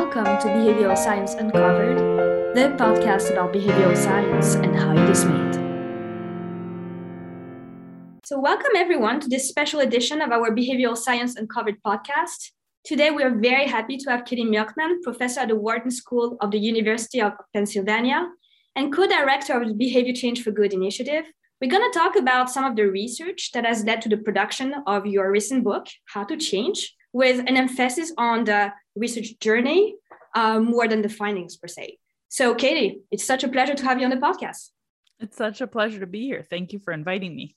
Welcome to Behavioral Science Uncovered, the podcast about behavioral science and how it is made. So, welcome everyone to this special edition of our Behavioral Science Uncovered podcast. Today, we are very happy to have Katie Milkman, professor at the Wharton School of the University of Pennsylvania and co director of the Behavior Change for Good initiative. We're going to talk about some of the research that has led to the production of your recent book, How to Change, with an emphasis on the research journey uh, more than the findings per se. So, Katie, it's such a pleasure to have you on the podcast. It's such a pleasure to be here. Thank you for inviting me.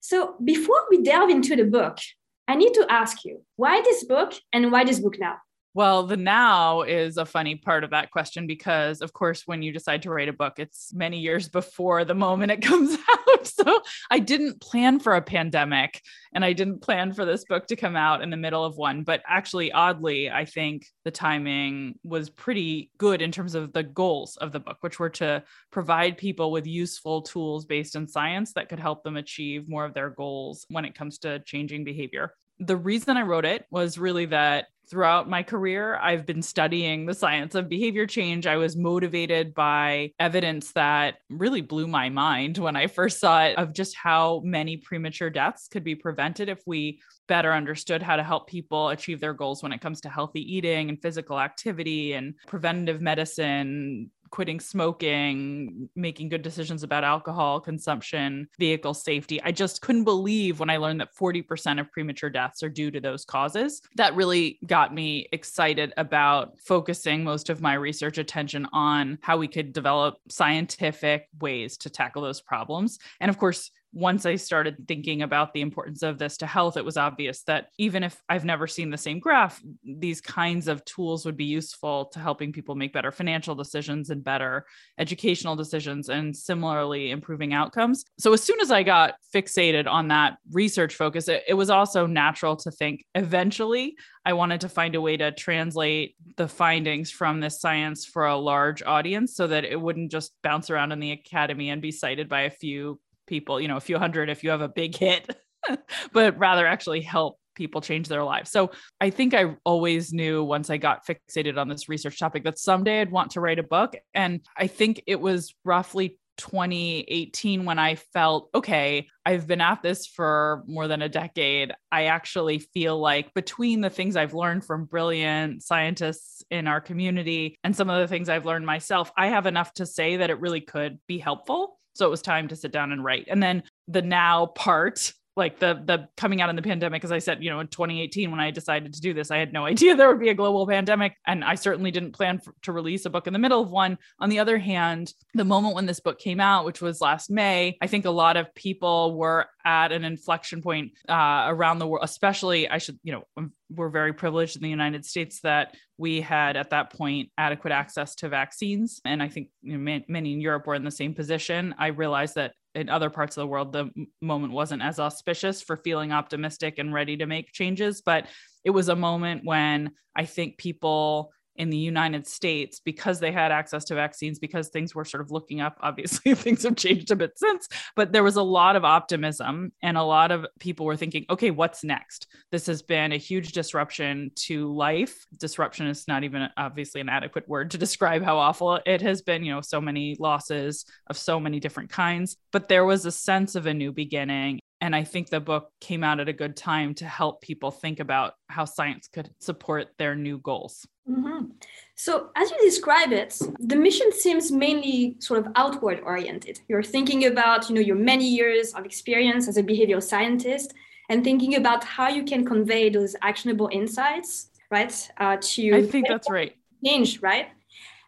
So, before we delve into the book, I need to ask you why this book and why this book now? Well, the now is a funny part of that question because, of course, when you decide to write a book, it's many years before the moment it comes out. So I didn't plan for a pandemic and I didn't plan for this book to come out in the middle of one. But actually, oddly, I think the timing was pretty good in terms of the goals of the book, which were to provide people with useful tools based in science that could help them achieve more of their goals when it comes to changing behavior the reason I wrote it was really that throughout my career, I've been studying the science of behavior change. I was motivated by evidence that really blew my mind when I first saw it of just how many premature deaths could be prevented if we better understood how to help people achieve their goals when it comes to healthy eating and physical activity and preventative medicine, quitting smoking, making good decisions about alcohol consumption, vehicle safety. I just couldn't believe when I learned that 40% of premature deaths are due to those causes. That really got me excited about focusing most of my research attention on how we could develop scientific ways to tackle those problems. And of course, once I started thinking about the importance of this to health, it was obvious that even if I've never seen the same graph, these kinds of tools would be useful to helping people make better financial decisions and better educational decisions, and similarly improving outcomes. So, as soon as I got fixated on that research focus, it, it was also natural to think eventually I wanted to find a way to translate the findings from this science for a large audience so that it wouldn't just bounce around in the academy and be cited by a few people, you know, a few hundred if you have a big hit, but rather actually help people change their lives. So I think I always knew once I got fixated on this research topic that someday I'd want to write a book. And I think it was roughly 2018 when I felt, okay, I've been at this for more than a decade. I actually feel like between the things I've learned from brilliant scientists in our community and some of the things I've learned myself, I have enough to say that it really could be helpful. So it was time to sit down and write. And then the now part like the the coming out in the pandemic as i said you know in 2018 when i decided to do this i had no idea there would be a global pandemic. And i certainly didn't plan for, to release a book in the middle of one. On the other hand the moment when this book came out which was last may i think a lot of people were at an inflection point uh, around the world especially i should you know um, we're very privileged in the united states that we had at that point adequate access to vaccines. And i think you know, many in europe were in the same position. I realized that in other parts of the world the moment wasn't as auspicious for feeling optimistic and ready to make changes but it was a moment when i think people in the United States because they had access to vaccines, because things were sort of looking up. Obviously, things have changed a bit since, but there was a lot of optimism and a lot of people were thinking, okay, what's next? This has been a huge disruption to life. Disruption is not even obviously an adequate word to describe how awful it has been, you know, so many losses of so many different kinds. But there was a sense of a new beginning and I think the book came out at a good time to help people think about how science could support their new goals. Mm-hmm. So, as you describe it, the mission seems mainly sort of outward oriented. You're thinking about, you know, your many years of experience as a behavioral scientist, and thinking about how you can convey those actionable insights, right? Uh, to I think that's right. Change, right?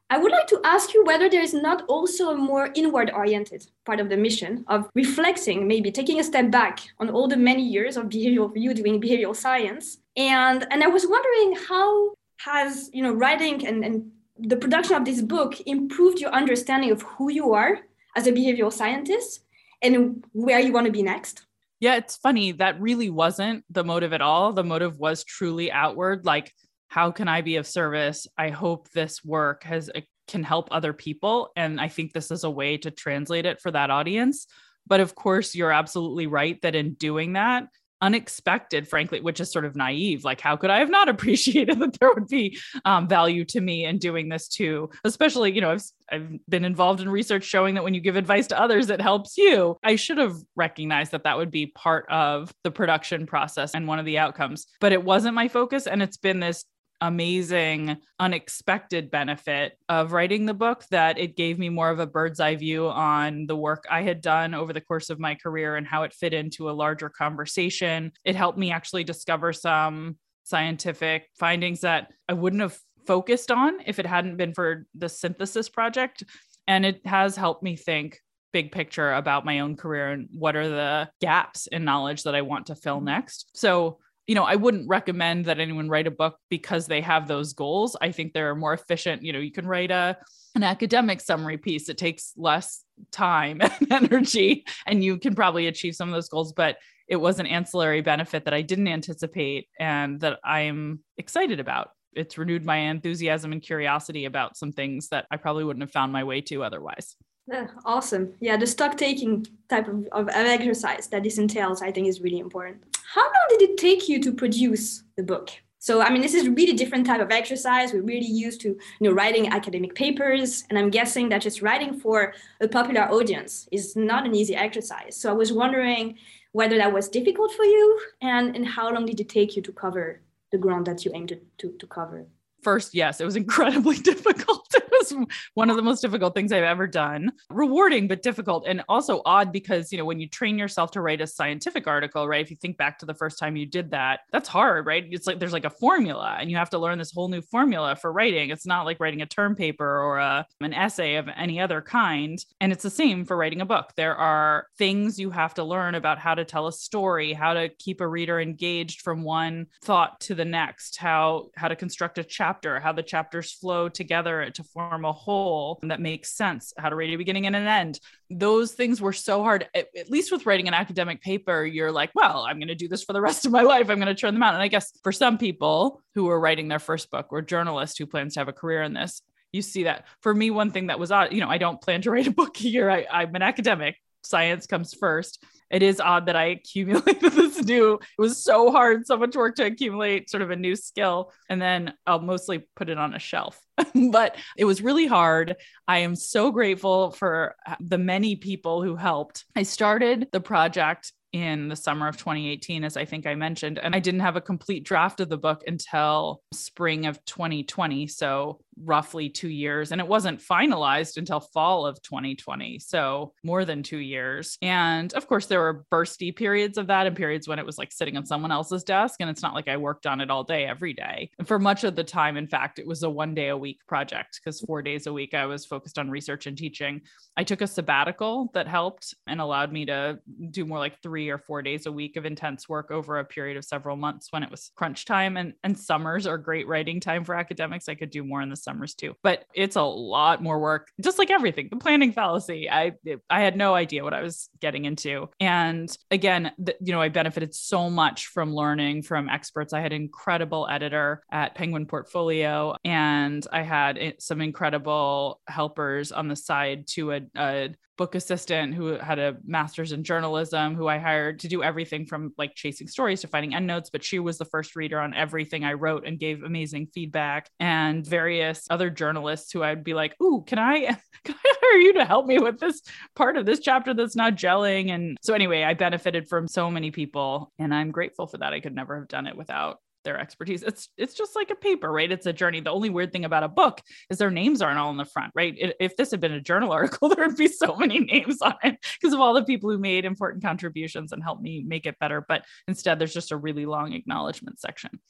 I would like to ask you whether there is not also a more inward oriented part of the mission of reflecting, maybe taking a step back on all the many years of behavioral you doing behavioral science. And, and I was wondering how has you know writing and, and the production of this book improved your understanding of who you are as a behavioral scientist and where you want to be next? Yeah, it's funny. That really wasn't the motive at all. The motive was truly outward. Like, how can I be of service? I hope this work has uh, can help other people. And I think this is a way to translate it for that audience. But of course, you're absolutely right that in doing that, unexpected, frankly, which is sort of naive. Like, how could I have not appreciated that there would be um, value to me in doing this too? Especially, you know, I've, I've been involved in research showing that when you give advice to others, it helps you. I should have recognized that that would be part of the production process and one of the outcomes, but it wasn't my focus. And it's been this amazing, unexpected benefit of writing the book that it gave me more of a bird's eye view on the work I had done over the course of my career and how it fit into a larger conversation. It helped me actually discover some scientific findings that I wouldn't have focused on if it hadn't been for the synthesis project. And it has helped me think big picture about my own career and what are the gaps in knowledge that I want to fill mm-hmm. next. So you know, I wouldn't recommend that anyone write a book because they have those goals. I think they're more efficient. You know, you can write a an academic summary piece. It takes less time and energy, and you can probably achieve some of those goals. But it was an ancillary benefit that I didn't anticipate and that I'm excited about. It's renewed my enthusiasm and curiosity about some things that I probably wouldn't have found my way to otherwise. Yeah, awesome. Yeah, the stock taking type of, of exercise that this entails, I think, is really important. How long did it take you to produce the book? So, I mean, this is a really different type of exercise. We're really used to, you know, writing academic papers, and I'm guessing that just writing for a popular audience is not an easy exercise. So, I was wondering whether that was difficult for you, and and how long did it take you to cover the ground that you aimed to, to, to cover? first, yes, it was incredibly difficult. Was one of the most difficult things I've ever done. Rewarding, but difficult. And also odd because, you know, when you train yourself to write a scientific article, right? If you think back to the first time you did that, that's hard, right? It's like there's like a formula and you have to learn this whole new formula for writing. It's not like writing a term paper or a, an essay of any other kind. And it's the same for writing a book. There are things you have to learn about how to tell a story, how to keep a reader engaged from one thought to the next, how how to construct a chapter, how the chapters flow together to form a whole that makes sense, how to write a beginning and an end. Those things were so hard. At, at least with writing an academic paper, you're like, well, I'm going to do this for the rest of my life. I'm going to turn them out. And I guess for some people who are writing their first book or journalists who plans to have a career in this, you see that. For me, one thing that was odd, you know, I don't plan to write a book here. I, I'm an academic science comes first. It is odd that I accumulated this new, it was so hard, so much work to accumulate sort of a new skill. And then I'll mostly put it on a shelf. but it was really hard. I am so grateful for uh, the many people who helped. I started the project in the summer of 2018, as I think I mentioned. And I didn't have a complete draft of the book until spring of 2020. So roughly two years. And it wasn't finalized until fall of 2020. So more than two years. And of course, there were bursty periods of that and periods when it was like sitting on someone else's desk. And it's not like I worked on it all day, every day. And for much of the time, in fact, it was a one day a week project because four days a week I was focused on research and teaching. I took a sabbatical that helped and allowed me to do more like three or four days a week of intense work over a period of several months when it was crunch time. And, and summers are great writing time for academics. I could do more in the summers too, but it's a lot more work, just like everything. The planning fallacy. I I had no idea what I was getting into, and again, the, you know, I benefited so much from learning from experts. I had an incredible editor at Penguin Portfolio, and I had some incredible helpers on the side to a, a book assistant who had a master's in journalism who I hired to do everything from like chasing stories to finding endnotes. But she was the first reader on everything I wrote and gave amazing feedback. And various other journalists who I'd be like, "Ooh, can I can I hire you to help me with this part of this chapter that's not gelling?" And so anyway, I benefited from so many people, and I'm grateful for that. I could never have done it without their expertise. It's it's just like a paper, right? It's a journey. The only weird thing about a book is their names aren't all in the front, right? It, if this had been a journal article, there would be so many names on it because of all the people who made important contributions and helped me make it better. But instead, there's just a really long acknowledgement section.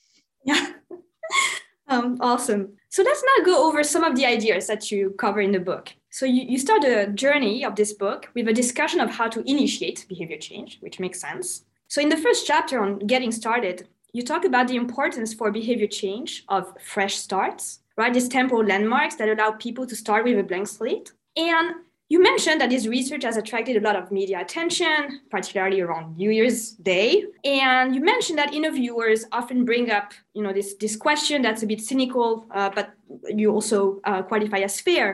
Yeah. um, awesome. So let's now go over some of the ideas that you cover in the book. So you, you start the journey of this book with a discussion of how to initiate behavior change, which makes sense. So in the first chapter on getting started, you talk about the importance for behavior change of fresh starts, right? These temporal landmarks that allow people to start with a blank slate. And you mentioned that this research has attracted a lot of media attention, particularly around New Year's Day. And you mentioned that interviewers often bring up, you know, this, this question that's a bit cynical, uh, but you also uh, qualify as fair.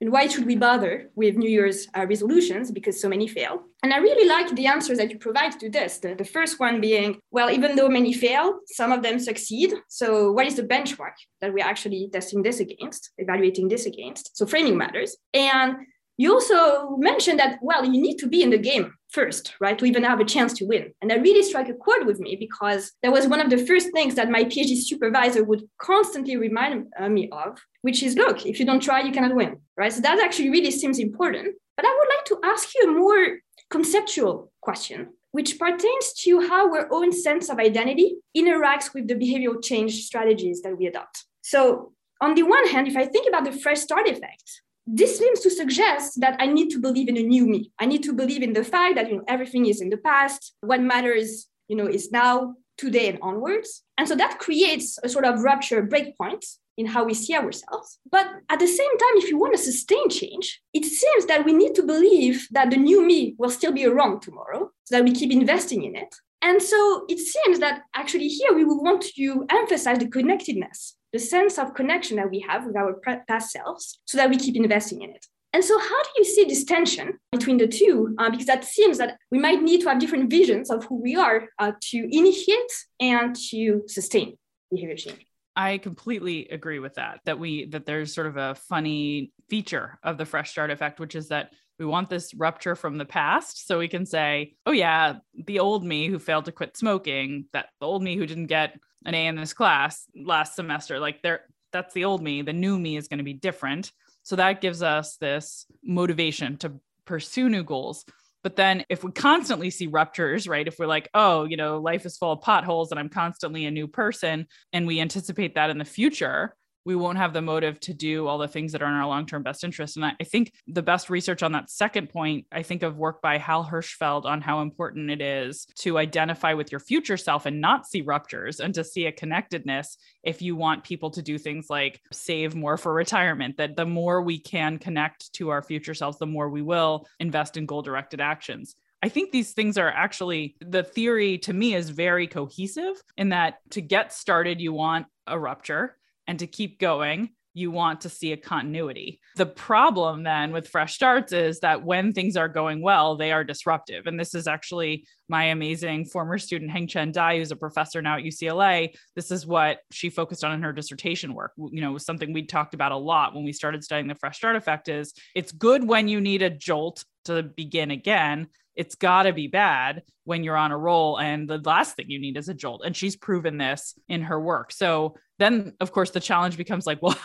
and why should we bother with New Year's uh, resolutions because so many fail? And I really like the answers that you provide to this. The, the first one being, well, even though many fail, some of them succeed. So, what is the benchmark that we're actually testing this against, evaluating this against? So, framing matters. And you also mentioned that, well, you need to be in the game first, right, to even have a chance to win. And that really struck a chord with me because that was one of the first things that my PhD supervisor would constantly remind uh, me of, which is look, if you don't try, you cannot win, right? So that actually really seems important. But I would like to ask you a more conceptual question, which pertains to how our own sense of identity interacts with the behavioral change strategies that we adopt. So, on the one hand, if I think about the fresh start effect, this seems to suggest that I need to believe in a new me. I need to believe in the fact that you know everything is in the past. What matters, you know, is now, today, and onwards. And so that creates a sort of rupture breakpoint in how we see ourselves. But at the same time, if you want to sustain change, it seems that we need to believe that the new me will still be around tomorrow, so that we keep investing in it. And so it seems that actually here we will want to emphasize the connectedness the sense of connection that we have with our past selves so that we keep investing in it. And so, how do you see this tension between the two? Uh, because that seems that we might need to have different visions of who we are uh, to initiate and to sustain behavior change. I completely agree with that. That we that there's sort of a funny feature of the fresh start effect, which is that we want this rupture from the past so we can say, oh yeah, the old me who failed to quit smoking, that the old me who didn't get an A in this class last semester. Like there, that's the old me. The new me is going to be different. So that gives us this motivation to pursue new goals. But then if we constantly see ruptures, right? If we're like, oh, you know, life is full of potholes and I'm constantly a new person, and we anticipate that in the future, we won't have the motive to do all the things that are in our long-term best interest. And I, I, think the best research on that second point, I think of work by Hal Hershfield on how important it is to identify with your future self and not see ruptures and to see a connectedness if you want people to do things like save more for retirement, that the more we can connect to our future selves, the more we will invest in goal-directed actions. I think these things are actually the theory to me is very cohesive in that to get started, you want a rupture and to keep going, you want to see a continuity. The problem then with fresh starts is that when things are going well, they are disruptive. And this is actually my amazing former student, Hengchen Dai, who's a professor now at UCLA. This is what she focused on in her dissertation work. You know, something we talked about a lot when we started studying the fresh start effect is it's good when you need a jolt to begin again it's got to be bad when you're on a roll. And the last thing you need is a jolt. And she's proven this in her work. So then of course the challenge becomes like well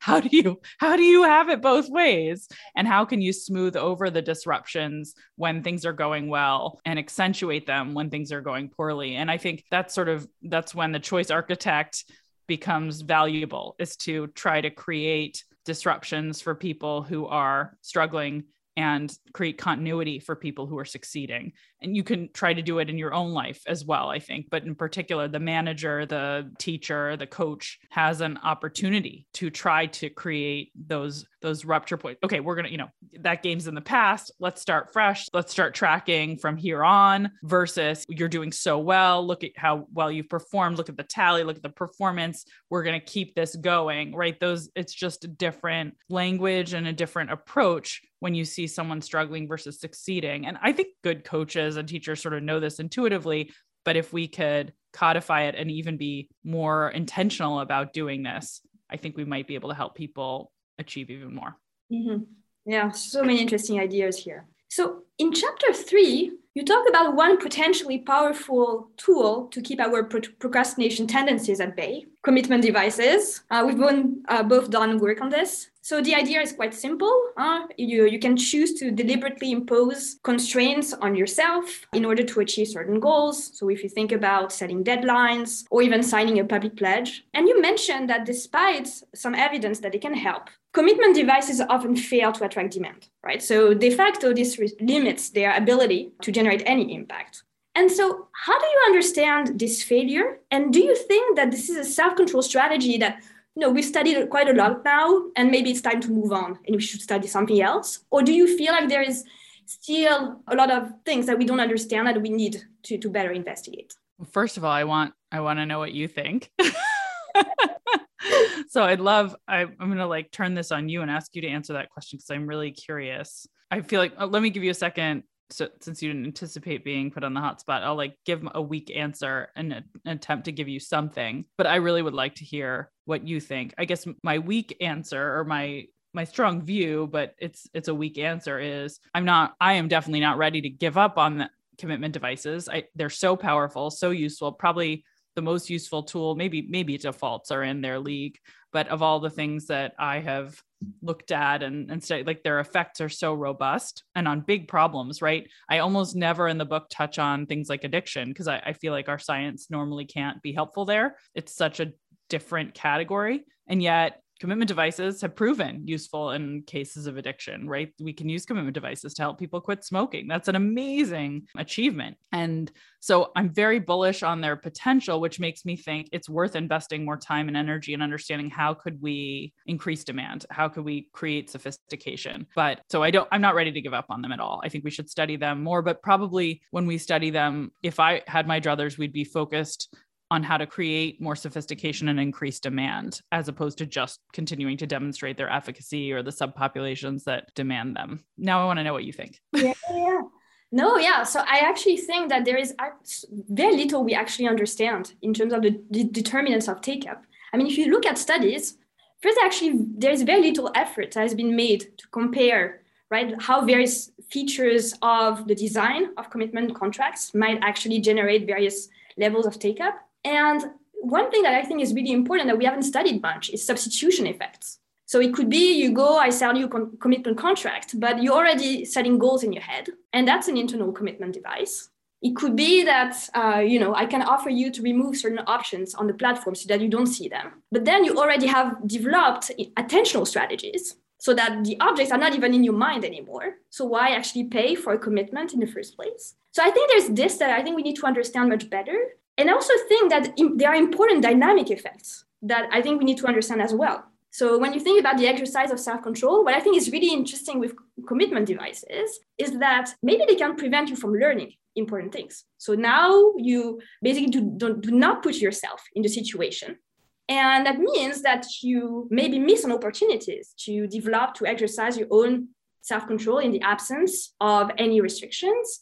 how do you how do you have it both ways? And how can you smooth over the disruptions when things are going well and accentuate them when things are going poorly? And i think that's sort of that's when the choice architect becomes valuable is to try to create disruptions for people who are struggling and create continuity for people who are succeeding. And you can try to do it in your own life as well, I think. But in particular, the manager, the teacher, the coach has an opportunity to try to create those those rupture points. Okay, we're gonna, you know, that game's in the past. Let's start fresh. Let's start tracking from here on versus you're doing so well. Look at how well you've performed. Look at the tally, look at the performance. We're gonna keep this going, right? Those it's just a different language and a different approach when you see someone struggling versus succeeding. And I think good coaches and teachers sort of know this intuitively. But if we could codify it and even be more intentional about doing this, I think we might be able to help people achieve even more. Mm-hmm. Yeah, so many interesting ideas here. So, in chapter three, you talk about one potentially powerful tool to keep our pro- procrastination tendencies at bay commitment devices. Uh, we've both, uh, both done work on this. So the idea is quite simple. You, you can choose to deliberately impose constraints on yourself in order to achieve certain goals. So if you think about setting deadlines or even signing a public pledge. And you mentioned that despite some evidence that it can help, commitment devices often fail to attract demand, right? So de facto, this re- limits their ability to generate any impact. And so, how do you understand this failure? And do you think that this is a self control strategy that know, we've studied quite a lot now, and maybe it's time to move on and we should study something else? Or do you feel like there is still a lot of things that we don't understand that we need to, to better investigate? First of all, I want I want to know what you think. so I'd love, I, am going to like turn this on you and ask you to answer that question because I'm really curious. I feel like, uh, let me give you a second. So since you didn't anticipate being put on the hot spot, I'll like give a weak answer and an attempt to give you something. But I really would like to hear what you think. I guess my weak answer or my my strong view, but it's it's a weak answer is I'm not I am definitely not ready to give up on the commitment devices. I they're so powerful, so useful, probably the most useful tool maybe maybe defaults are in their league but of all the things that i have looked at and and say like their effects are so robust and on big problems right? I almost never in the book touch on things like addiction because I, I feel like our science normally can't be helpful there. It's such a different category. And yet commitment devices have proven useful in cases of addiction, right? We can use commitment devices to help people quit smoking. That's an amazing achievement. And so I'm very bullish on their potential, which makes me think it's worth investing more time and energy in understanding how could we increase demand? How could we create sophistication? But so I don't I'm not ready to give up on them at all. I think we should study them more, but probably when we study them, if I had my druthers, we'd be focused on how to create more sophistication and increase demand as opposed to just continuing to demonstrate their efficacy or the subpopulations that demand them. Now I want to know what you think. yeah, yeah. No, yeah. So I actually think that there is very little we actually understand in terms of the, the determinants of take up. I mean, if you look at studies, first actually there's very little effort that has been made to compare right how various features of the design of commitment contracts might actually generate various levels of take up and one thing that I think is really important that we haven't studied much is substitution effects. So it could be you go, I sell you a commitment contract, but you're already setting goals in your head, and that's an internal commitment device. It could be that uh, you know I can offer you to remove certain options on the platform so that you don't see them. But then you already have developed attentional strategies so that the objects are not even in your mind anymore. So why actually pay for a commitment in the first place? So I think there's this that I think we need to understand much better. And I also think that there are important dynamic effects that I think we need to understand as well. So when you think about the exercise of self-control, what I think is really interesting with commitment devices is that maybe they can prevent you from learning important things. So now you basically do, do, do not put yourself in the situation. And that means that you maybe miss on opportunities to develop, to exercise your own self-control in the absence of any restrictions.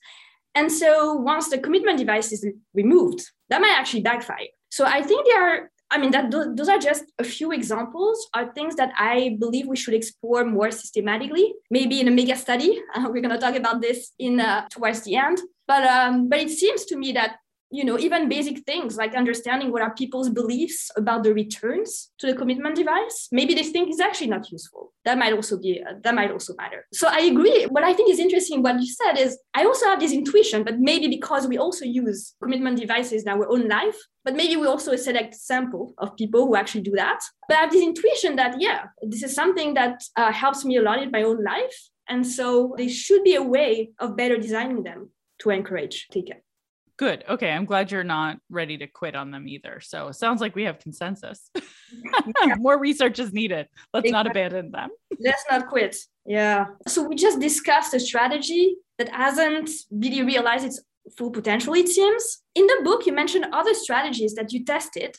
And so once the commitment device is removed, that might actually backfire. So I think there are, I mean, that those are just a few examples of things that I believe we should explore more systematically. Maybe in a mega study, uh, we're going to talk about this in uh, towards the end. But um, but it seems to me that you know even basic things like understanding what are people's beliefs about the returns to the commitment device. Maybe this thing is actually not useful. That might also be uh, that might also matter. So i agree. What i think is interesting what you said is i also have this intuition but maybe because we also use commitment devices in our own life but maybe we also select sample of people who actually do that. But i have this intuition that yeah this is something that uh, helps me a lot in my own life. And so there should be a way of better designing them to encourage take Good. Okay. I'm glad you're not ready to quit on them either. So it sounds like we have consensus. More research is needed. Let's exactly. not abandon them. Let's not quit. Yeah. So we just discussed a strategy that hasn't really realized its full potential, it seems. In the book, you mentioned other strategies that you tested,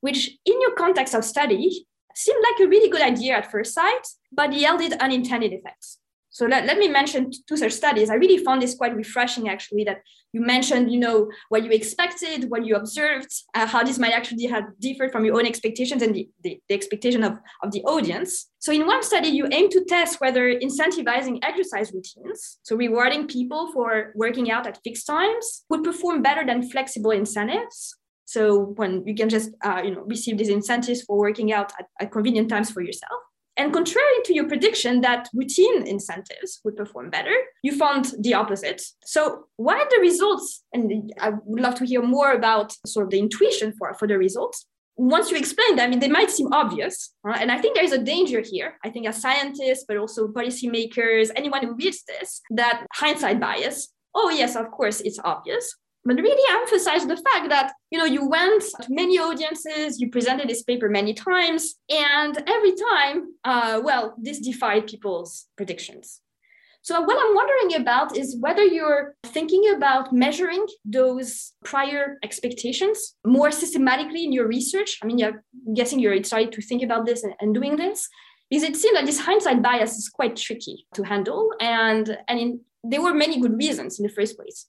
which in your context of study seemed like a really good idea at first sight, but yielded unintended effects. So let, let me mention two such studies. I really found this quite refreshing, actually, that you mentioned, you know, what you expected, what you observed, uh, how this might actually have differed from your own expectations and the, the, the expectation of, of the audience. So in one study, you aim to test whether incentivizing exercise routines, so rewarding people for working out at fixed times, would perform better than flexible incentives. So when you can just, uh, you know, receive these incentives for working out at, at convenient times for yourself. And contrary to your prediction that routine incentives would perform better, you found the opposite. So, why the results? And I would love to hear more about sort of the intuition for, for the results. Once you explain them, I mean, they might seem obvious. And I think there is a danger here. I think as scientists, but also policymakers, anyone who reads this, that hindsight bias, oh, yes, of course, it's obvious but really emphasize the fact that you know you went to many audiences you presented this paper many times and every time uh, well this defied people's predictions So, what I'm wondering about is whether you're thinking about measuring those prior expectations more systematically in your research. I mean, I'm guessing you're starting to think about this and, and doing this because it seems that this hindsight bias is quite tricky to handle. And, and in, there were many good reasons in the first place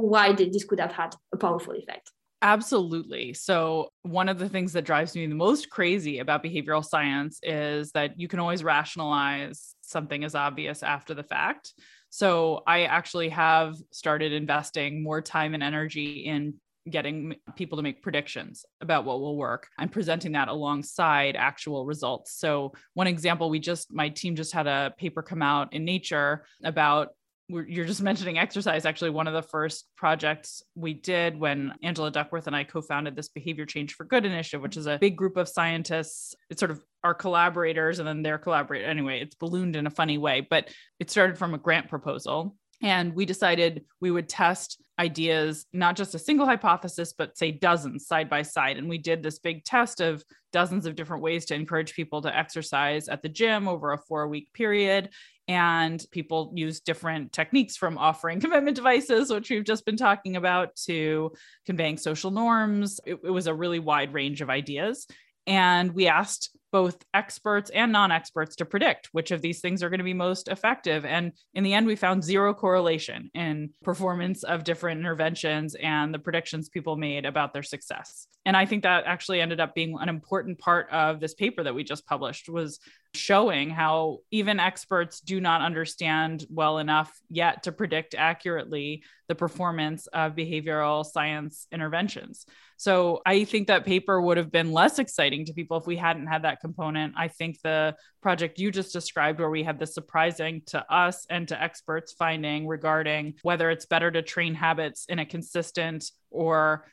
why this could have had a powerful effect. Absolutely. So, one of the things that drives me the most crazy about behavioral science is that you can always rationalize something as obvious after the fact. So, I actually have started investing more time and energy in getting people to make predictions about what will work and presenting that alongside actual results. So, one example, we just, my team just had a paper come out in Nature about you're just mentioning exercise actually one of the first projects we did when angela duckworth and i co-founded this behavior change for good initiative which is a big group of scientists. It's sort of our collaborators and then their collaborator anyway it's ballooned in a funny way but it started from a grant proposal. And we decided we would test ideas, not just a single hypothesis, but say dozens side by side. And we did this big test of dozens of different ways to encourage people to exercise at the gym over a four week period and people use different techniques from offering commitment devices which we've just been talking about to conveying social norms. It, it was a really wide range of ideas. And we asked both experts and non-experts to predict which of these things are going to be most effective and in the end we found zero correlation in performance of different interventions and the predictions people made about their success and i think that actually ended up being an important part of this paper that we just published was showing how even experts do not understand well enough yet to predict accurately the performance of behavioral science interventions. So I think that paper would have been less exciting to people if we hadn't had that component. I think the project you just described, where we had the surprising to us and to experts finding regarding whether it's better to train habits in a consistent or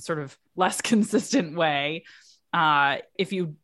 sort of less consistent way. Uh, if you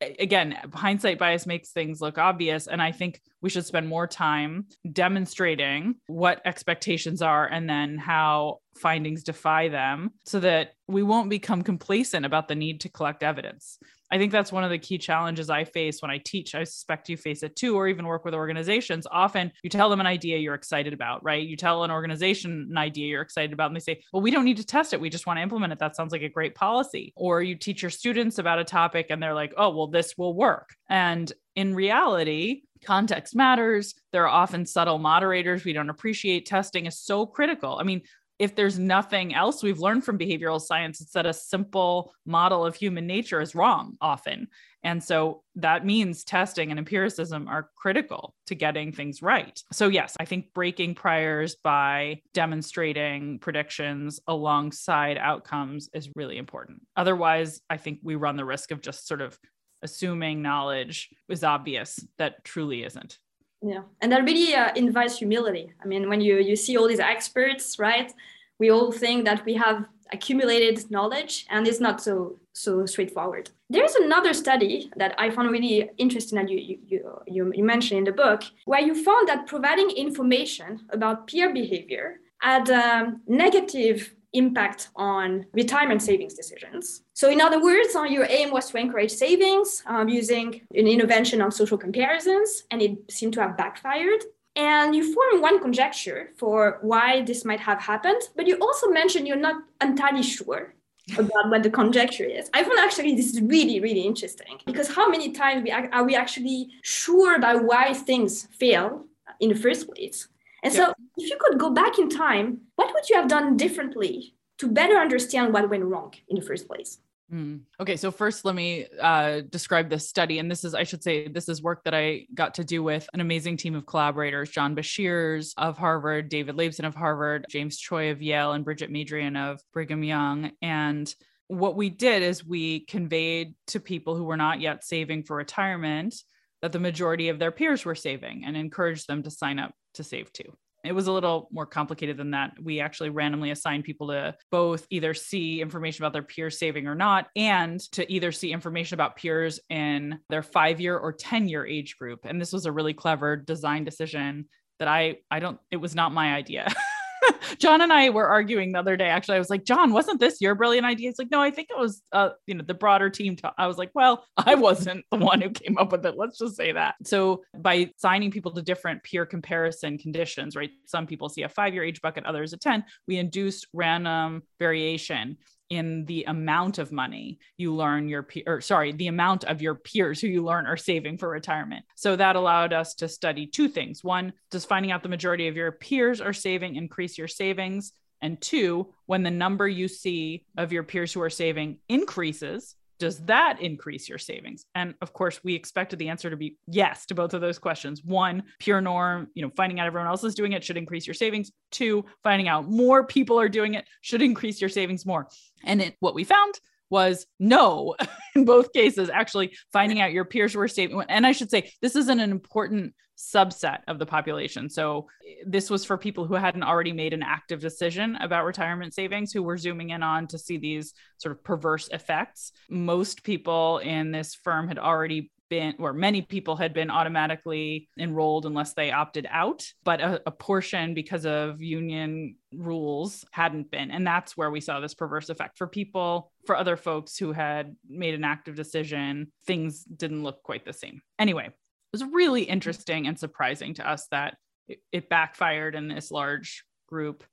again, hindsight bias makes things look obvious. And I think we should spend more time demonstrating what expectations are and then how findings defy them so that we won't become complacent about the need to collect evidence. I think that's one of the key challenges I face when I teach. I suspect you face it too, or even work with organizations. Often you tell them an idea you're excited about, right? You tell an organization an idea you're excited about, and they say, well, we don't need to test it. We just want to implement it. That sounds like a great policy. Or you teach your students about a topic and they're like, oh, well, this will work. And in reality, context matters. There are often subtle moderators we don't appreciate. Testing is so critical. I mean, if there's nothing else we've learned from behavioral science, it's that a simple model of human nature is wrong often. And so that means testing and empiricism are critical to getting things right. So, yes, I think breaking priors by demonstrating predictions alongside outcomes is really important. Otherwise, I think we run the risk of just sort of assuming knowledge is obvious that truly isn't yeah. And that really uh, invites humility. I mean when you you see all these experts right we all think that we have accumulated knowledge and it's not so so straightforward. There's another study that i found really interesting that you you you, you mentioned in the book where you found that providing information about peer behavior had um, negative impact on retirement savings decisions. So, in other words, uh, your aim was to encourage savings um, using an intervention on social comparisons, and it seemed to have backfired. And you form one conjecture for why this might have happened, but you also mentioned you're not entirely sure about what the conjecture is. I found actually this is really, really interesting because how many times we are we actually sure about why things fail in the first place? And so, if you could go back in time, what would you have done differently to better understand what went wrong in the first place? Mm. Okay, so first, let me uh, describe this study. And this is, I should say, this is work that I got to do with an amazing team of collaborators John Beshears of Harvard, David Laibson of Harvard, James Choi of Yale, and Bridget Madrian of Brigham Young. And what we did is we conveyed to people who were not yet saving for retirement that the majority of their peers were saving and encouraged them to sign up to save too. It was a little more complicated than that. We actually randomly assigned people to both either see information about their peers saving or not, and to either see information about peers in their five year or 10 year age group. And this was a really clever design decision that I, I don't, it was not my idea. John and I were arguing the other day. Actually, I was like, John, wasn't this your brilliant idea? He's like, no, I think it was, uh, you know, the broader team. T-. I was like, well, I wasn't the one who came up with it. Let's just say that. So by signing people to different peer comparison conditions, right? Some people see a five-year age bucket, others a 10. We induced random variation in the amount of money you learn your peer or sorry the amount of your peers who you learn are saving for retirement. So that allowed us to study two things. One does finding out the majority of your peers are saving increase your savings? And two when the number you see of your peers who are saving increases does that increase your savings? And of course we expected the answer to be yes to both of those questions. One pure norm you know finding out everyone else is doing it should increase your savings. Two finding out more people are doing it should increase your savings more. And it, what we found was no in both cases actually finding out your peers were saving and i should say this is an important subset of the population. So eh, this was for people who hadn't already made an active decision about retirement savings who were zooming in on to see these sort of perverse effects. Most people in this firm had already been, or many people had been automatically enrolled unless they opted out, but a, a, portion because of union rules hadn't been. And that's where we saw this perverse effect for people, for other folks who had made an active decision, things didn't look quite the same. Anyway, it was really interesting and surprising to us that it, backfired in this large group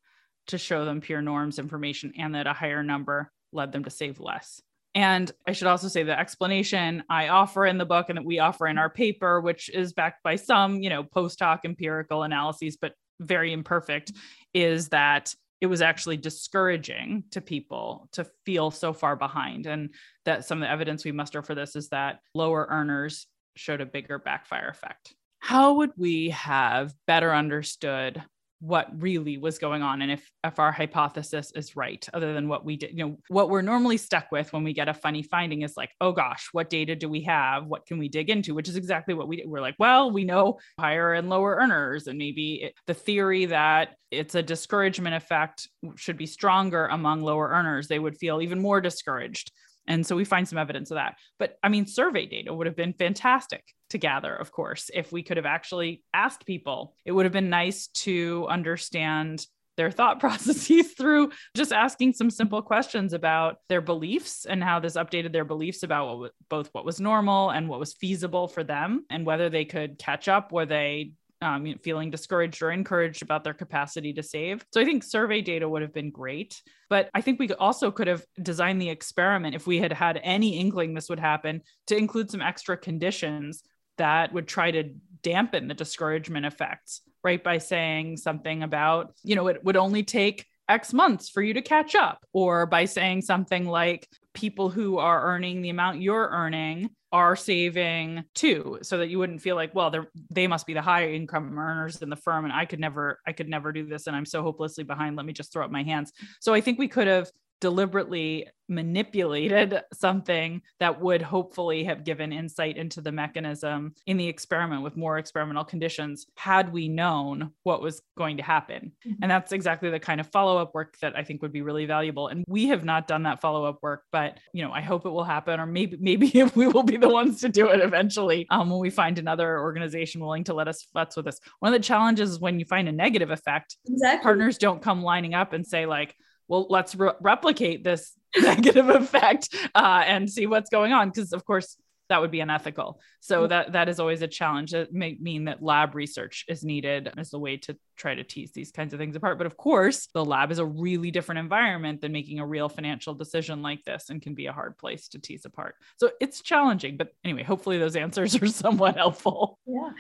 to show them pure norms information and that a higher number led them to save less. And I should also say the explanation I offer in the book and that we offer in our paper, which is backed by some, you know, post hoc empirical analyses, but very imperfect, is that it was actually discouraging to people to feel so far behind. And that some of the evidence we muster for this is that lower earners showed a bigger backfire effect. How would we have better understood what really was going on and if if our hypothesis is right other than what we did you know what we're normally stuck with when we get a funny finding is like oh gosh what data do we have? What can we dig into? Which is exactly what we did. we're like well we know higher and lower earners and maybe it, the theory that it's a discouragement effect should be stronger among lower earners. They would feel even more discouraged and so we find some evidence of that. But I mean, survey data would have been fantastic to gather, of course, if we could have actually asked people. It would have been nice to understand their thought processes through just asking some simple questions about their beliefs and how this updated their beliefs about what, both what was normal and what was feasible for them and whether they could catch up were they um, feeling discouraged or encouraged about their capacity to save. So I think survey data would have been great. But I think we also could have designed the experiment if we had had any inkling this would happen to include some extra conditions that would try to dampen the discouragement effects, right? By saying something about, you know, it would only take X months for you to catch up, or by saying something like people who are earning the amount you're earning are saving too so that you wouldn't feel like well they're they must be the high income earners in the firm and i could never i could never do this and i'm so hopelessly behind let me just throw up my hands. So i think we could have deliberately manipulated something that would hopefully have given insight into the mechanism in the experiment with more experimental conditions had we known what was going to happen. Mm-hmm. And that's exactly the kind of follow up work that I think would be really valuable. And we have not done that follow up work, but you know, I hope it will happen, or maybe maybe we will be the ones to do it eventually um, when we find another organization willing to let us futz with us. One of the challenges is when you find a negative effect, exactly. partners don't come lining up and say like, well, let's re- replicate this negative effect uh, and see what's going on. Because, of course, that would be unethical. So mm-hmm. that that is always a challenge. It may mean that lab research is needed as a way to try to tease these kinds of things apart. But of course, the lab is a really different environment than making a real financial decision like this and can be a hard place to tease apart. So it's challenging. But anyway, hopefully those answers are somewhat helpful. Yeah.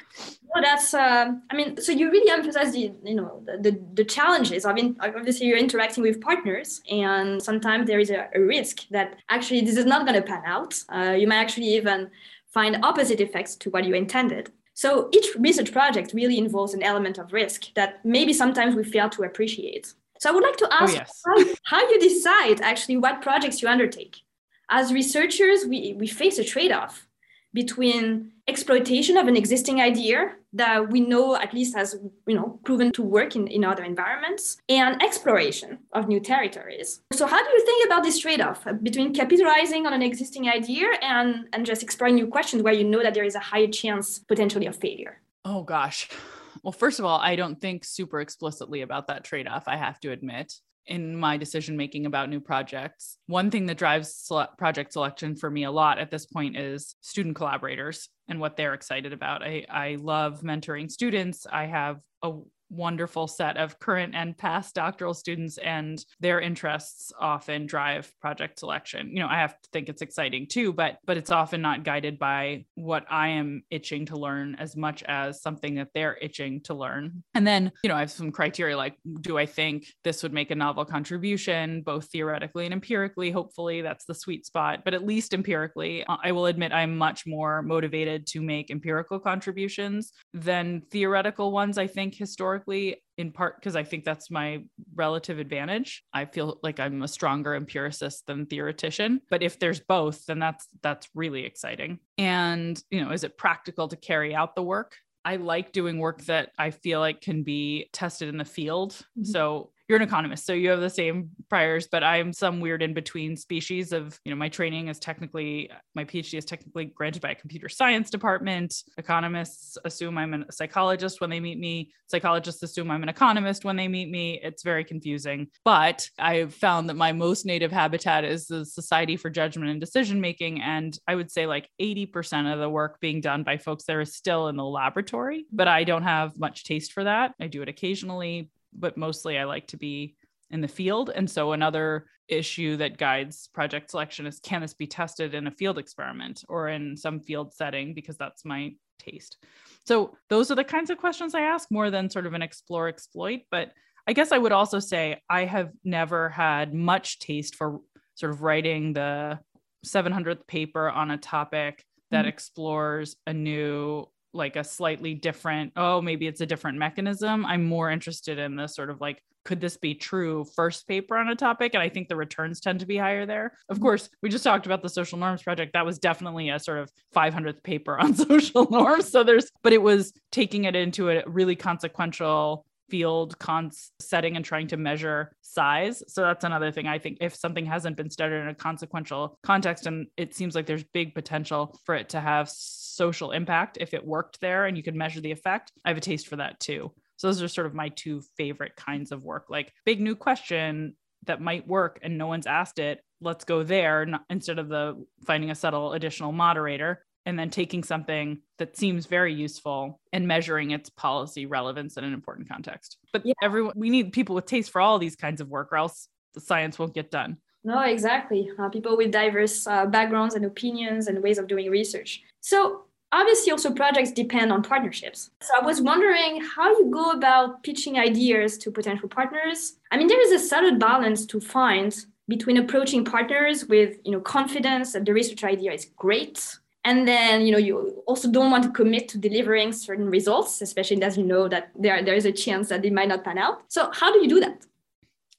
Well, that's, uh, I mean, so you really emphasize the, you know, the, the, the, challenges. I mean, obviously you're interacting with partners and sometimes there is a, a risk that actually this is not going to pan out. Uh, you might actually even find opposite effects to what you intended. So each research project really involves an element of risk that maybe sometimes we fail to appreciate. So I would like to oh, ask oh, yes. how, how you decide actually what projects you undertake. As researchers, we, we face a trade-off between exploitation of an existing idea that we know at least has you know proven to work in, in other environments and exploration of new territories. So how do you think about this trade-off between capitalizing on an existing idea and and just exploring new questions where you know that there is a higher chance potentially of failure? Oh gosh. Well, first of all, I don't think super explicitly about that trade off, I have to admit in my decision making about new projects. One thing that drives project selection for me a lot at this point is student collaborators and what they're excited about. I, I love mentoring students. I have a wonderful set of current and past doctoral students and their interests often drive project selection. You know i have to think it's exciting too but but it's often not guided by what i am itching to learn as much as something that they're itching to learn. And then you know i have some criteria like do i think this would make a novel contribution both theoretically and empirically? Hopefully that's the sweet spot but at least empirically uh, i will admit i'm much more motivated to make empirical contributions than theoretical ones. I think historically historically in part because I think that's my relative advantage. I feel like I'm a stronger empiricist than theoretician, but if there's both, then that's that's really exciting. And, you know, is it practical to carry out the work? I like doing work that I feel like can be tested in the field. Mm-hmm. So you're an economist, so you have the same priors, but I'm some weird in between species of, you know, my training is technically, my PhD is technically granted by a computer science department. Economists assume I'm a psychologist when they meet me. Psychologists assume I'm an economist when they meet me. It's very confusing. But I've found that my most native habitat is the Society for Judgment and Decision Making. And I would say like 80% of the work being done by folks there is still in the laboratory, but I don't have much taste for that. I do it occasionally, but mostly I like to be in the field. And so another issue that guides project selection is can this be tested in a field experiment or in some field setting because that's my taste. So those are the kinds of questions I ask more than sort of an explore exploit, but I guess I would also say I have never had much taste for sort of writing the 700th paper on a topic that mm-hmm. explores a new like a slightly different oh maybe it's a different mechanism. I'm more interested in the sort of like could this be true first paper on a topic? And i think the returns tend to be higher there. Of mm-hmm. course we just talked about the social norms project. That was definitely a sort of 500th paper on social norms. So there's but it was taking it into a really consequential field cons setting and trying to measure size. So that's another thing I think if something hasn't been studied in a consequential context and it seems like there's big potential for it to have social impact if it worked there and you could measure the effect, I have a taste for that too. So those are sort of my two favorite kinds of work, like big new question that might work and no one's asked it. Let's go there instead of the finding a subtle additional moderator and then taking something that seems very useful and measuring its policy relevance in an important context. But yeah. everyone, we need people with taste for all these kinds of work, or else the science won't get done. No, exactly. Uh, people with diverse uh, backgrounds and opinions and ways of doing research. So, obviously, also projects depend on partnerships. So, I was wondering how you go about pitching ideas to potential partners. I mean, there is a subtle balance to find between approaching partners with you know confidence that the research idea is great and then you know you also don't want to commit to delivering certain results especially as you know that there, there is a chance that they might not pan out. So how do you do that?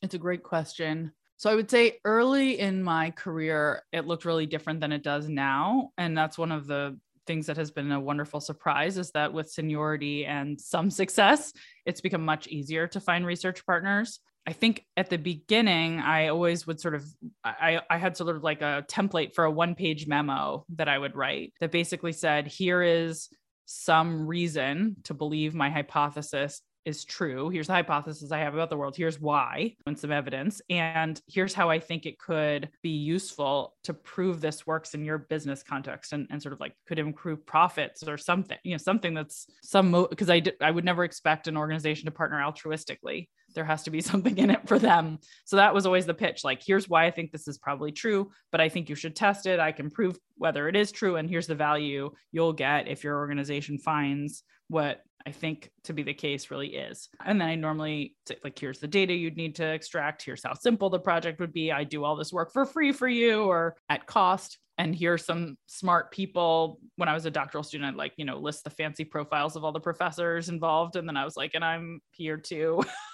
It's a great question. So i would say early in my career it looked really different than it does now. And that's one of the things that has been a wonderful surprise is that with seniority and some success it's become much easier to find research partners I think at the beginning, I always would sort of, I, I had sort of like a template for a one page memo that I would write that basically said, here is some reason to believe my hypothesis is true. Here's the hypothesis I have about the world. Here's why, and some evidence. And here's how I think it could be useful to prove this works in your business context and, and sort of like could improve profits or something, you know, something that's some, because mo- I, I would never expect an organization to partner altruistically there has to be something in it for them. So that was always the pitch like, here's why I think this is probably true, but I think you should test it. I can prove whether it is true. And here's the value you'll get if your organization finds what I think to be the case really is. And then I normally like, here's the data you'd need to extract. Here's how simple the project would be. I do all this work for free for you or at cost. And here's some smart people. When I was a doctoral student, I'd like, you know, list the fancy profiles of all the professors involved. And then I was like, and I'm here too.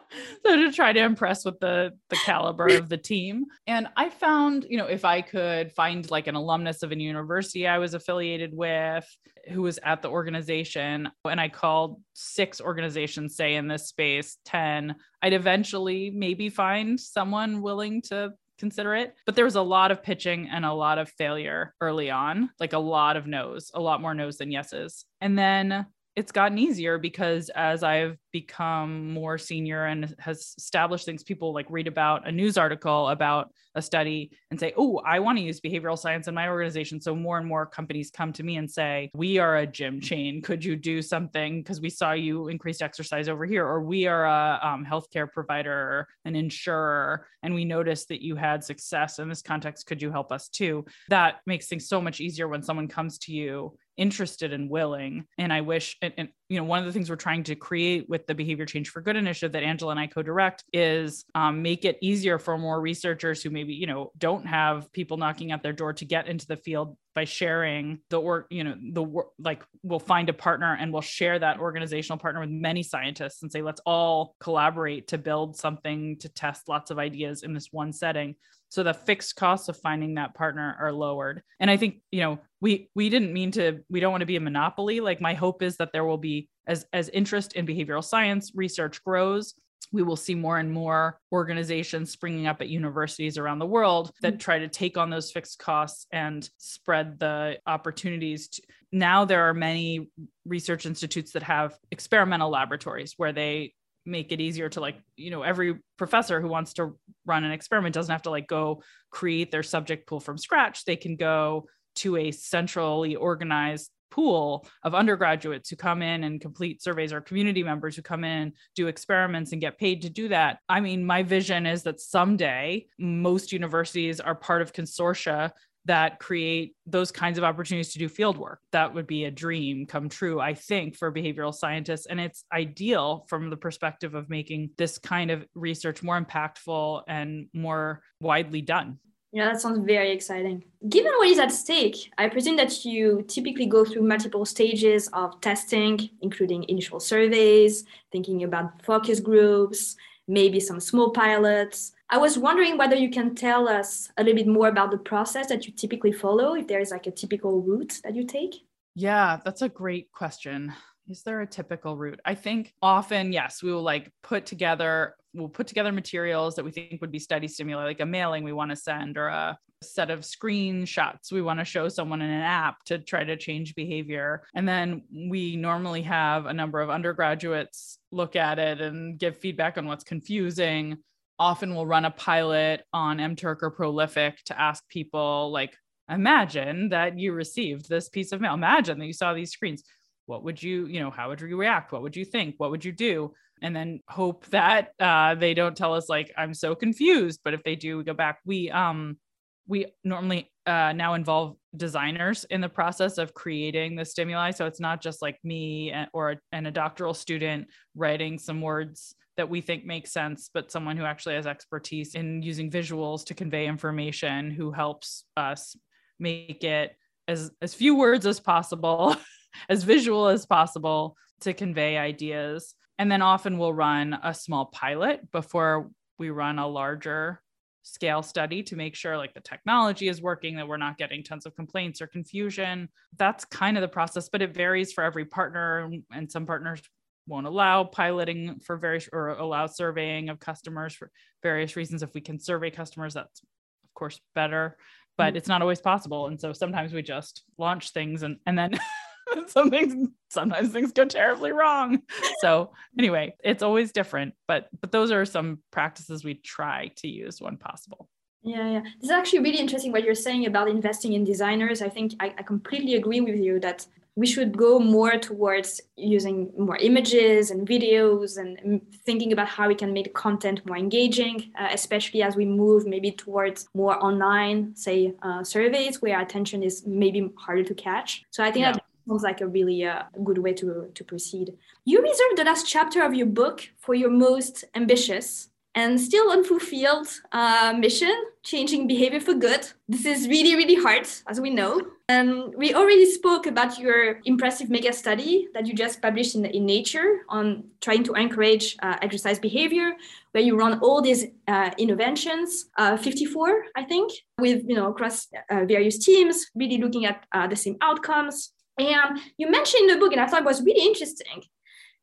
so to try to impress with the the caliber of the team and i found you know if i could find like an alumnus of a university i was affiliated with who was at the organization and i called six organizations say in this space 10 i'd eventually maybe find someone willing to consider it. But there was a lot of pitching and a lot of failure early on, like a lot of no's, a lot more no's than yeses. And then it's gotten easier because as I've become more senior and has established things, people like read about a news article about a study and say, Oh, I want to use behavioral science in my organization. So more and more companies come to me and say, We are a gym chain. Could you do something? Because we saw you increased exercise over here. Or we are a um, healthcare provider, an insurer, and we noticed that you had success in this context. Could you help us too? That makes things so much easier when someone comes to you interested and willing. And i wish and, and, you know one of the things we're trying to create with the behavior change for good initiative that angela and i co-direct is um, make it easier for more researchers who maybe you know don't have people knocking at their door to get into the field by sharing the work you know the work like we'll find a partner and we'll share that organizational partner with many scientists and say let's all collaborate to build something to test lots of ideas in this one setting so the fixed costs of finding that partner are lowered. And i think you know we we didn't mean to we don't want to be a monopoly. Like my hope is that there will be as as interest in behavioral science research grows we will see more and more organizations springing up at universities around the world that mm-hmm. try to take on those fixed costs and spread the opportunities to, now there are many research institutes that have experimental laboratories where they make it easier to like you know every professor who wants to run an experiment doesn't have to like go create their subject pool from scratch. They can go to a centrally organized pool of undergraduates who come in and complete surveys or community members who come in do experiments and get paid to do that. I mean my vision is that someday most universities are part of consortia that create those kinds of opportunities to do field work. That would be a dream come true, I think, for behavioral scientists. And it's ideal from the perspective of making this kind of research more impactful and more widely done. Yeah, that sounds very exciting. Given what is at stake, I presume that you typically go through multiple stages of testing, including initial surveys, thinking about focus groups, maybe some small pilots. I was wondering whether you can tell us a little bit more about the process that you typically follow, if there is like a typical route that you take. Yeah, that's a great question. Is there a typical route? I think often, yes, we will like put together, we'll put together materials that we think would be study stimuli, like a mailing we want to send or a set of screenshots we want to show someone in an app to try to change behavior. And then we normally have a number of undergraduates look at it and give feedback on what's confusing. Often we'll run a pilot on MTurk or Prolific to ask people, like, imagine that you received this piece of mail. Imagine that you saw these screens. What would you you know how would you react? What would you think? What would you do? And then hope that uh, they don't tell us like i'm so confused. But if they do we go back. We um we normally uh, now involve designers in the process of creating the stimuli. So it's not just like me and, or and a doctoral student writing some words that we think makes sense but someone who actually has expertise in using visuals to convey information who helps us make it as as few words as possible as visual as possible to convey ideas. And then often we'll run a small pilot before we run a larger scale study to make sure like the technology is working that we're not getting tons of complaints or confusion that's kind of the process but it varies for every partner and some partners won't allow piloting for various or allow surveying of customers for various reasons. If we can survey customers that's of course better but mm-hmm. it's not always possible. And so sometimes we just launch things and and then something sometimes things go terribly wrong. So anyway it's always different but but those are some practices we try to use when possible. Yeah yeah. This is actually really interesting what you're saying about investing in designers. I think I, I completely agree with you that we should go more towards using more images and videos and thinking about how we can make content more engaging, uh, especially as we move maybe towards more online, say, uh, surveys where attention is maybe harder to catch. So I think yeah. that sounds like a really uh, good way to, to proceed. You reserved the last chapter of your book for your most ambitious and still unfulfilled uh, mission, changing behavior for good. This is really, really hard, as we know. And we already spoke about your impressive mega study that you just published in, in Nature on trying to encourage uh, exercise behavior, where you run all these uh, interventions, uh, 54, I think, with you know across uh, various teams, really looking at uh, the same outcomes. And you mentioned in the book, and I thought it was really interesting,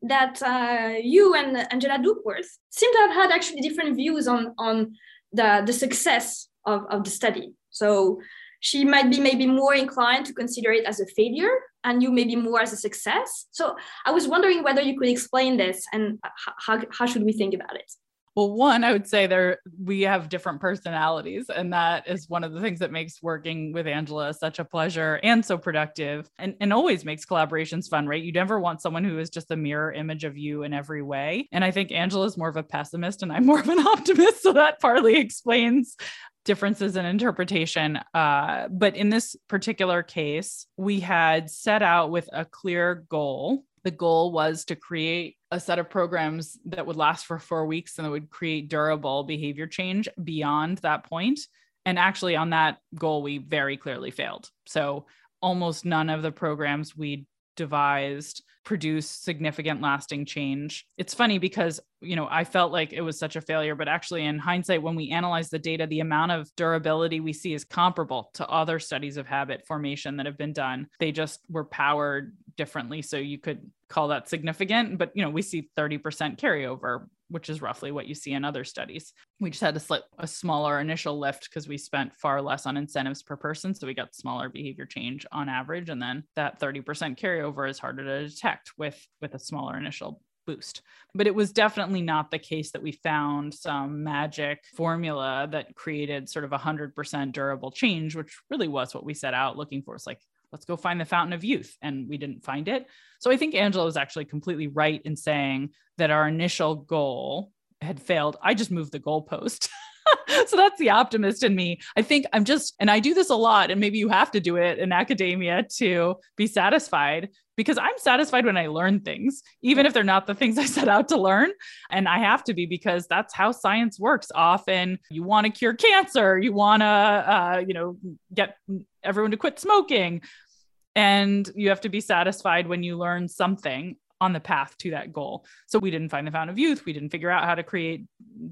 that uh, you and Angela Duckworth seem to have had actually different views on, on the, the success of, of the study. So she might be maybe more inclined to consider it as a failure and you maybe more as a success. So I was wondering whether you could explain this and how, how should we think about it? Well, one, I would say there we have different personalities, and that is one of the things that makes working with Angela such a pleasure and so productive, and, and always makes collaborations fun, right? You never want someone who is just a mirror image of you in every way. And I think Angela is more of a pessimist, and I'm more of an optimist, so that partly explains differences in interpretation. Uh, but in this particular case, we had set out with a clear goal the goal was to create a set of programs that would last for four weeks and that would create durable behavior change beyond that point. And actually, on that goal, we very clearly failed. So, almost none of the programs we devised produce significant lasting change. It's funny because, you know, I felt like it was such a failure, but actually in hindsight when we analyze the data, the amount of durability we see is comparable to other studies of habit formation that have been done. They just were powered differently so you could call that significant, but you know, we see 30% carryover which is roughly what you see in other studies. We just had a, slip a smaller initial lift because we spent far less on incentives per person. So we got smaller behavior change on average. And then that 30% carryover is harder to detect with with a smaller initial boost. But it was definitely not the case that we found some magic formula that created sort of a 100% durable change, which really was what we set out looking for. It's like, let's go find the fountain of youth. And we didn't find it. So I think Angela was actually completely right in saying that our initial goal had failed. I just moved the goalpost. so that's the optimist in me. I think I'm just, and I do this a lot, and maybe you have to do it in academia to be satisfied because I'm satisfied when I learn things, even if they're not the things I set out to learn. And I have to be because that's how science works. Often you want to cure cancer, you want to, uh, you know, get everyone to quit smoking. And you have to be satisfied when you learn something on the path to that goal. So we didn't find the fountain of youth. We didn't figure out how to create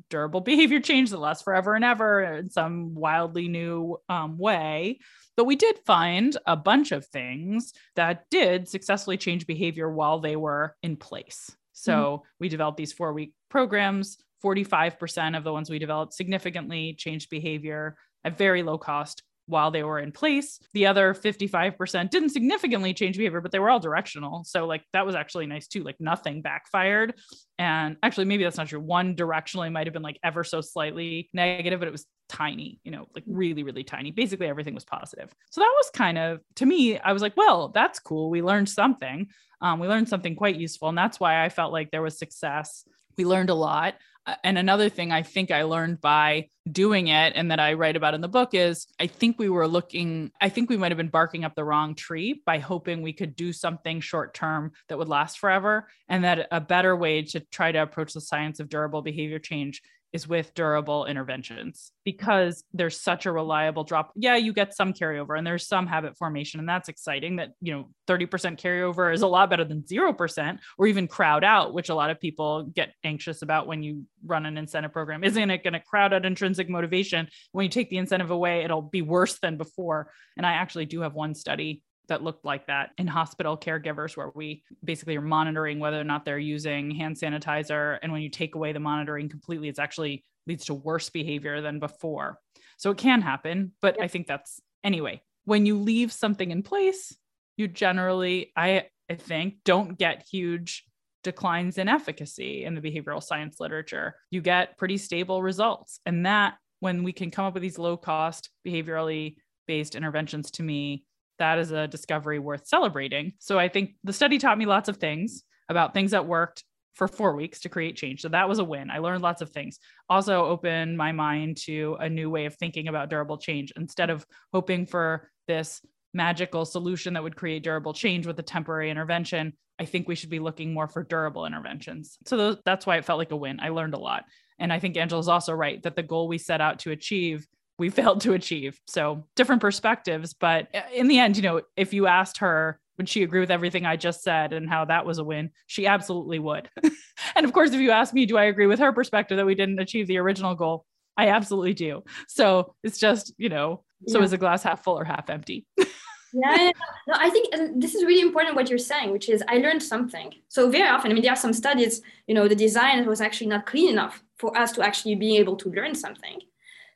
durable behavior change that lasts forever and ever in some wildly new um, way. But we did find a bunch of things that did successfully change behavior while they were in place. So mm-hmm. we developed these four week programs. 45% of the ones we developed significantly changed behavior at very low cost while they were in place. The other 55% didn't significantly change behavior, but they were all directional. So, like, that was actually nice too. Like, nothing backfired. And actually, maybe that's not true. One directionally might have been like ever so slightly negative, but it was tiny, you know, like really, really tiny. Basically, everything was positive. So, that was kind of, to me, I was like, well, that's cool. We learned something. Um, we learned something quite useful. And that's why I felt like there was success. We learned a lot Uh, and another thing I think I learned by doing it and that I write about in the book is I think we were looking, I think we might have been barking up the wrong tree by hoping we could do something short term that would last forever. And that a better way to try to approach the science of durable behavior change is with durable interventions because there's such a reliable drop. Yeah, you get some carryover and there's some habit formation and that's exciting that, you know, 30% carryover is a lot better than 0% or even crowd out, which a lot of people get anxious about when you run an incentive program. Isn't it going to crowd out intrinsic motivation? When you take the incentive away, it'll be worse than before. And I actually do have one study that looked like that in hospital caregivers where we basically are monitoring whether or not they're using hand sanitizer. And when you take away the monitoring completely it's actually leads to worse behavior than before. So it can happen but i think that's anyway when you leave something in place you generally i i think don't get huge declines in efficacy in the behavioral science literature. You get pretty stable results. And that when we can come up with these low cost behaviorally based interventions to me that is a discovery worth celebrating. So I think the study taught me lots of things about things that worked for four weeks to create change. So that was a win. I learned lots of things. Also opened my mind to a new way of thinking about durable change. Instead of hoping for this magical solution that would create durable change with a temporary intervention, I think we should be looking more for durable interventions. So those, that's why it felt like a win. I learned a lot. And I think Angela's also right that the goal we set out to achieve we failed to achieve. So different perspectives. But in the end, you know, if you asked her, would she agree with everything I just said and how that was a win? She absolutely would. and of course, if you ask me, do I agree with her perspective that we didn't achieve the original goal? I absolutely do. So it's just, you know, so yeah. is a glass half full or half empty? yeah, no, I think this is really important what you're saying, which is I learned something. So very often, I mean, there are some studies, you know, the design was actually not clean enough for us to actually be able to learn something.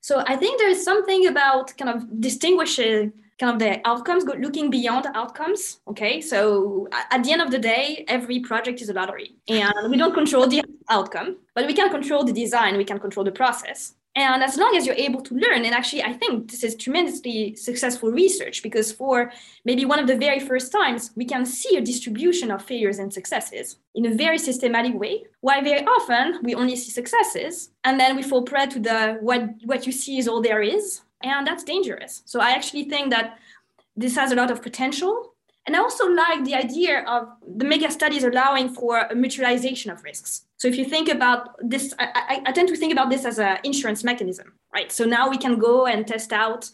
So I think there is something about kind of distinguishing kind of the outcomes, looking beyond outcomes. Okay, so at the end of the day, every project is a lottery, and we don't control the outcome, but we can control the design, we can control the process. And as long as you're able to learn, and actually, I think this is tremendously successful research because for maybe one of the very first times, we can see a distribution of failures and successes in a very systematic way. While very often we only see successes, and then we fall prey to the what what you see is all there is, and that's dangerous. So I actually think that this has a lot of potential. And I also like the idea of the mega studies allowing for a mutualization of risks. So if you think about this, I, I, tend to think about this as an insurance mechanism, right? So now we can go and test out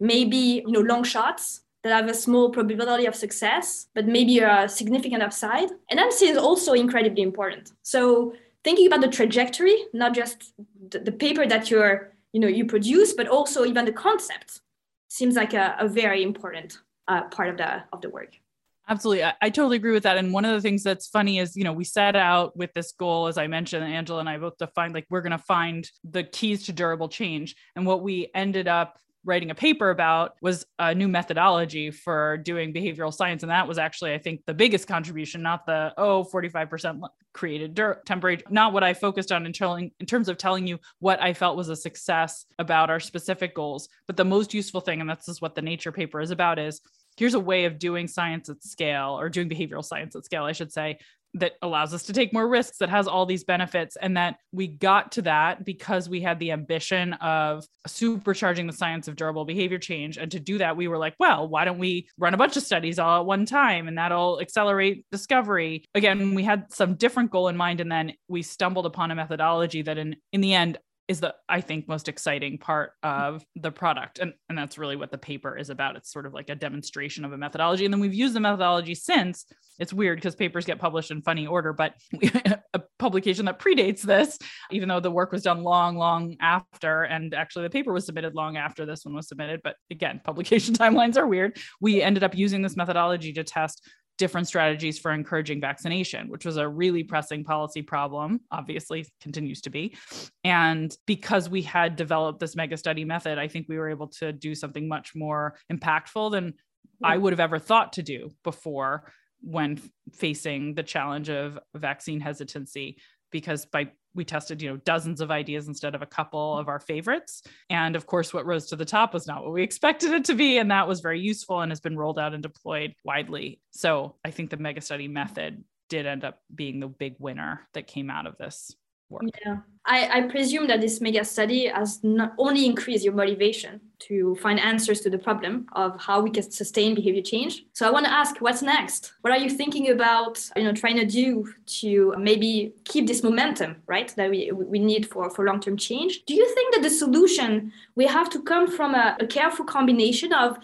maybe you know long shots that have a small probability of success, but maybe a significant upside. And that is also incredibly important. So thinking about the trajectory, not just the, the paper that you're you know you produce but also even the concept seems like a, a very important uh, part of the of the work Absolutely. I, I, totally agree with that. And one of the things that's funny is, you know, we set out with this goal, as I mentioned, Angela and I both defined like we're going to find the keys to durable change. And what we ended up writing a paper about was a new methodology for doing behavioral science. And that was actually, I think, the biggest contribution, not the, oh, 45% created dur- temperature, not what I focused on in, telling, in terms of telling you what I felt was a success about our specific goals. But the most useful thing, and that's just what the nature paper is about, is here's a way of doing science at scale or doing behavioral science at scale, I should say, that allows us to take more risks that has all these benefits and that we got to that because we had the ambition of supercharging the science of durable behavior change. And to do that we were like well why don't we run a bunch of studies all at one time? And that'll accelerate discovery. Again we had some different goal in mind and then we stumbled upon a methodology that in in the end is the I think most exciting part of the product. And, and that's really what the paper is about. It's sort of like a demonstration of a methodology. And then we've used the methodology since. It's weird because papers get published in funny order, but a publication that predates this, even though the work was done long, long after, and actually the paper was submitted long after this one was submitted. But again, publication timelines are weird. We ended up using this methodology to test different strategies for encouraging vaccination, which was a really pressing policy problem, obviously continues to be. And because we had developed this mega study method, I think we were able to do something much more impactful than I would have ever thought to do before when facing the challenge of vaccine hesitancy because by we tested you know dozens of ideas instead of a couple of our favorites. And of course what rose to the top was not what we expected it to be. And that was very useful and has been rolled out and deployed widely. So i think the mega study method did end up being the big winner that came out of this work. Yeah, I, I presume that this mega study has not only increased your motivation to find answers to the problem of how we can sustain behavior change. So I want to ask, what's next? What are you thinking about, you know, trying to do to maybe keep this momentum, right, that we, we need for, for long-term change? Do you think that the solution we have to come from a, a careful combination of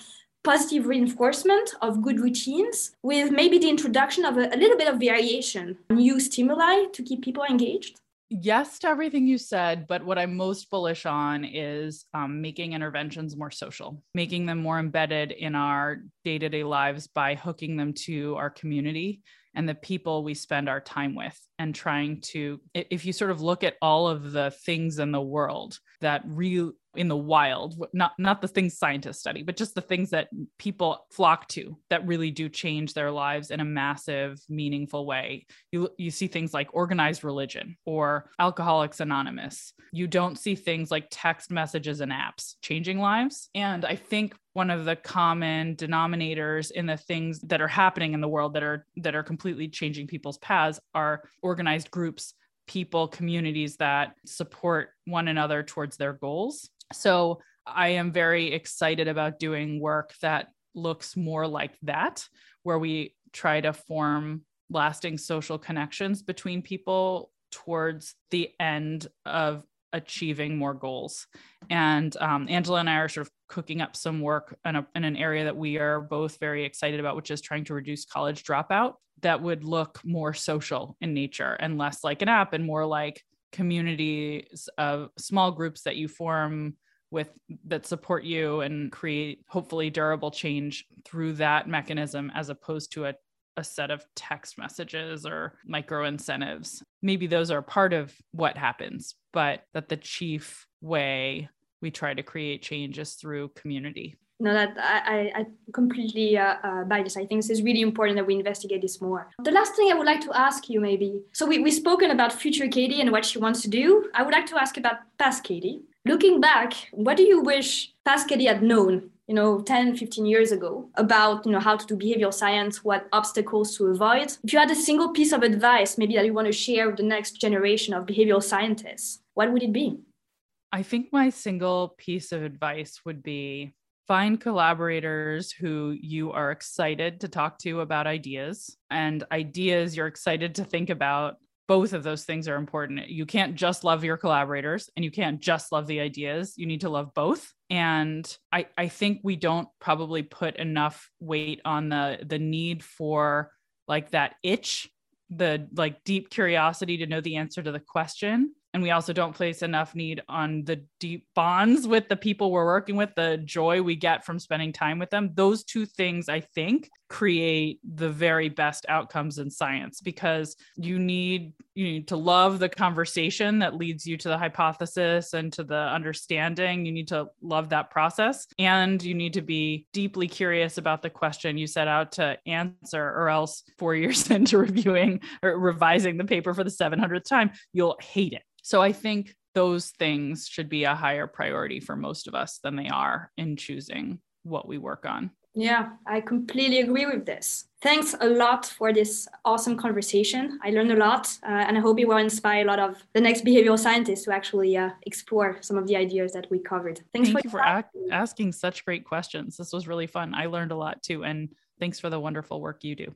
positive reinforcement of good routines with maybe the introduction of a, a, little bit of variation, new stimuli to keep people engaged? Yes to everything you said, but what I'm most bullish on is um, making interventions more social, making them more embedded in our day to day lives by hooking them to our community and the people we spend our time with and trying to if you sort of look at all of the things in the world that real in the wild not not the things scientists study but just the things that people flock to that really do change their lives in a massive meaningful way. You you see things like organized religion or alcoholics anonymous. You don't see things like text messages and apps changing lives. And i think one of the common denominators in the things that are happening in the world that are that are completely changing people's paths are organized groups people communities that support one another towards their goals so i am very excited about doing work that looks more like that where we try to form lasting social connections between people towards the end of achieving more goals. And um, Angela and I are sort of cooking up some work in, a, in an area that we are both very excited about, which is trying to reduce college dropout that would look more social in nature and less like an app and more like communities of small groups that you form with that support you and create hopefully durable change through that mechanism as opposed to a a set of text messages or micro incentives. Maybe those are part of what happens, but that the chief way we we try to create change is through community no that i, I completely uh, uh, buy this. I think this is really important that we investigate this more. The last thing i would like to ask you maybe so we, we've spoken about future Katy and what she wants to do. I would like to ask about past Katy. Looking back what do you wish past Katy had known you know 10 15 years ago about you know how to do behavioral science what obstacles to avoid? If you had a single piece of advice maybe that you want to share with the next generation of behavioral scientists what would it be? I think my single piece of advice would be find collaborators who you are excited to talk to about ideas and ideas you're excited to think about. Both of those things are important. You can't just love your collaborators and you can't just love the ideas. You need to love both. And i i think we don't probably put enough weight on the the need for like that itch the like deep curiosity to know the answer to the question and we also don't place enough need on the deep bonds with the people we're working with the joy we get from spending time with them. Those two things i think create the very best outcomes in science because you need you need to love the conversation that leads you to the hypothesis and to the understanding you need to love that process and you need to be deeply curious about the question you set out to answer or else 4 years into reviewing or revising the paper for the 700th time you'll hate it so I think those things should be a higher priority for most of us than they are in choosing what we work on. Yeah, I completely agree with this. Thanks a lot for this awesome conversation. I learned a lot, uh, and I hope it will inspire a lot of the next behavioral scientists to actually uh, explore some of the ideas that we covered. Thanks Thank for you for a- asking such great questions. This was really fun. I learned a lot too, and thanks for the wonderful work you do.